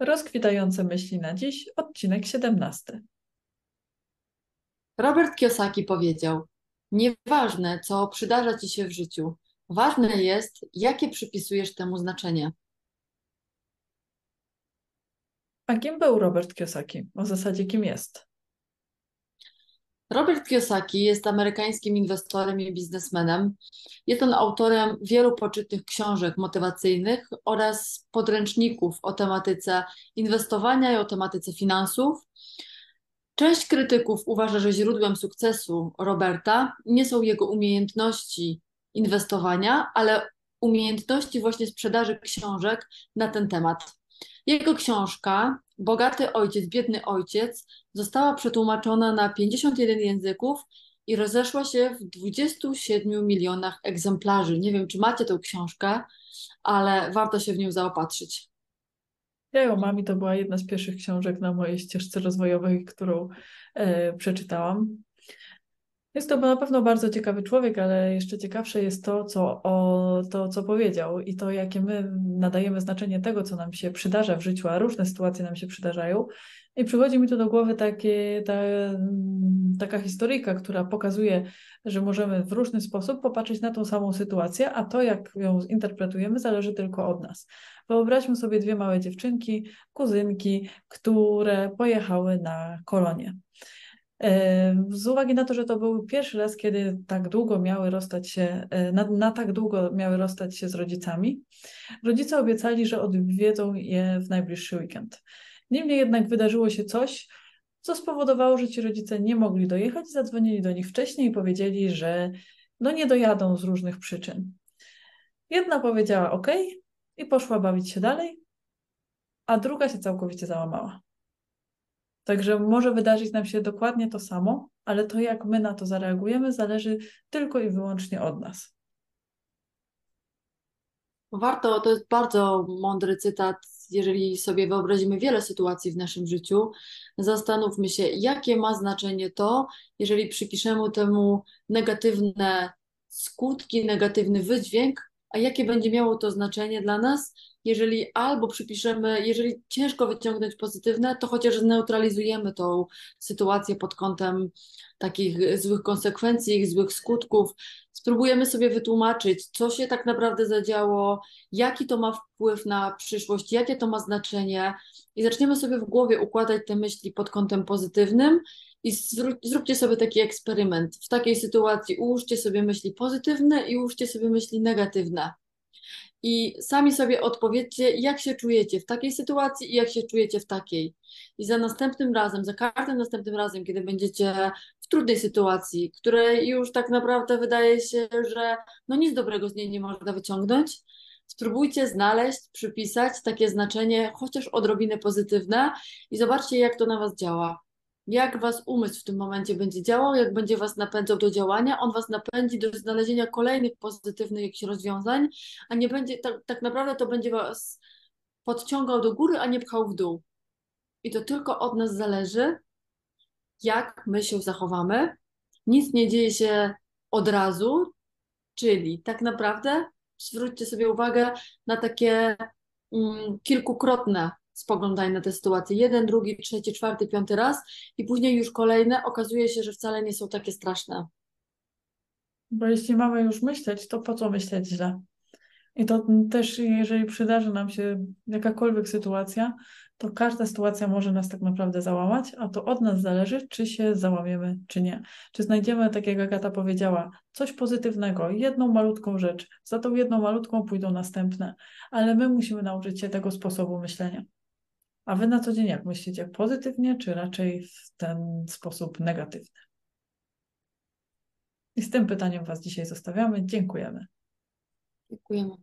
Rozkwitające myśli na dziś, odcinek 17. Robert Kiyosaki powiedział: Nieważne, co przydarza ci się w życiu, ważne jest, jakie przypisujesz temu znaczenie. A kim był Robert Kiyosaki? W zasadzie kim jest? Robert Kiyosaki jest amerykańskim inwestorem i biznesmenem. Jest on autorem wielu poczytnych książek motywacyjnych oraz podręczników o tematyce inwestowania i o tematyce finansów. Część krytyków uważa, że źródłem sukcesu Roberta nie są jego umiejętności inwestowania, ale umiejętności właśnie sprzedaży książek na ten temat. Jego książka Bogaty ojciec, biedny ojciec została przetłumaczona na 51 języków i rozeszła się w 27 milionach egzemplarzy. Nie wiem, czy macie tę książkę, ale warto się w nią zaopatrzyć. Ja ją mam i to była jedna z pierwszych książek na mojej ścieżce rozwojowej, którą e, przeczytałam. Jest to na pewno bardzo ciekawy człowiek, ale jeszcze ciekawsze jest to co, o, to, co powiedział i to, jakie my nadajemy znaczenie tego, co nam się przydarza w życiu, a różne sytuacje nam się przydarzają. I przychodzi mi tu do głowy takie, ta, taka historyjka, która pokazuje, że możemy w różny sposób popatrzeć na tą samą sytuację, a to, jak ją zinterpretujemy, zależy tylko od nas. Wyobraźmy sobie dwie małe dziewczynki, kuzynki, które pojechały na kolonie. Z uwagi na to, że to był pierwszy raz, kiedy tak długo miały rozstać się, e, na, na, tak długo miały rozstać się z rodzicami, rodzice obiecali, że odwiedzą je w najbliższy weekend. Niemniej jednak wydarzyło się coś, co spowodowało, że ci rodzice nie mogli dojechać, zadzwonili do nich wcześniej i powiedzieli, że no nie dojadą z różnych przyczyn. Jedna powiedziała OK i poszła bawić się dalej, a druga się całkowicie załamała. Także może wydarzyć nam się dokładnie to samo, ale to, jak my na to zareagujemy, zależy tylko i wyłącznie od nas. Warto, to jest bardzo mądry cytat. Jeżeli sobie wyobrazimy wiele sytuacji w naszym życiu, zastanówmy się, jakie ma znaczenie to, jeżeli przypiszemy temu negatywne skutki, negatywny wydźwięk, a jakie będzie miało to znaczenie dla nas, jeżeli albo przypiszemy, jeżeli ciężko wyciągnąć pozytywne, to chociaż zneutralizujemy tą sytuację pod kątem takich złych konsekwencji, ich złych skutków. Spróbujemy sobie wytłumaczyć, co się tak naprawdę zadziało, jaki to ma wpływ na przyszłość, jakie to ma znaczenie, i zaczniemy sobie w głowie układać te myśli pod kątem pozytywnym. I zróbcie sobie taki eksperyment. W takiej sytuacji ułóżcie sobie myśli pozytywne i ułóżcie sobie myśli negatywne i sami sobie odpowiedzcie, jak się czujecie w takiej sytuacji i jak się czujecie w takiej. I za następnym razem, za każdym następnym razem, kiedy będziecie w trudnej sytuacji, której już tak naprawdę wydaje się, że no nic dobrego z niej nie można wyciągnąć, spróbujcie znaleźć, przypisać takie znaczenie, chociaż odrobinę pozytywne i zobaczcie, jak to na Was działa jak was umysł w tym momencie będzie działał, jak będzie was napędzał do działania, on was napędzi do znalezienia kolejnych pozytywnych jakichś rozwiązań, a nie będzie, tak, tak naprawdę to będzie was podciągał do góry, a nie pchał w dół. I to tylko od nas zależy, jak my się zachowamy. Nic nie dzieje się od razu, czyli tak naprawdę zwróćcie sobie uwagę na takie mm, kilkukrotne spoglądaj na tę sytuację. Jeden, drugi, trzeci, czwarty, piąty raz i później już kolejne okazuje się, że wcale nie są takie straszne. Bo jeśli mamy już myśleć, to po co myśleć źle? I to też, jeżeli przydarzy nam się jakakolwiek sytuacja, to każda sytuacja może nas tak naprawdę załamać, a to od nas zależy, czy się załamiemy, czy nie. Czy znajdziemy, tak jak Agata powiedziała, coś pozytywnego, jedną malutką rzecz, za tą jedną malutką pójdą następne, ale my musimy nauczyć się tego sposobu myślenia. A wy na co dzień jak myślicie? Pozytywnie, czy raczej w ten sposób negatywny? I z tym pytaniem Was dzisiaj zostawiamy. Dziękujemy. Dziękujemy.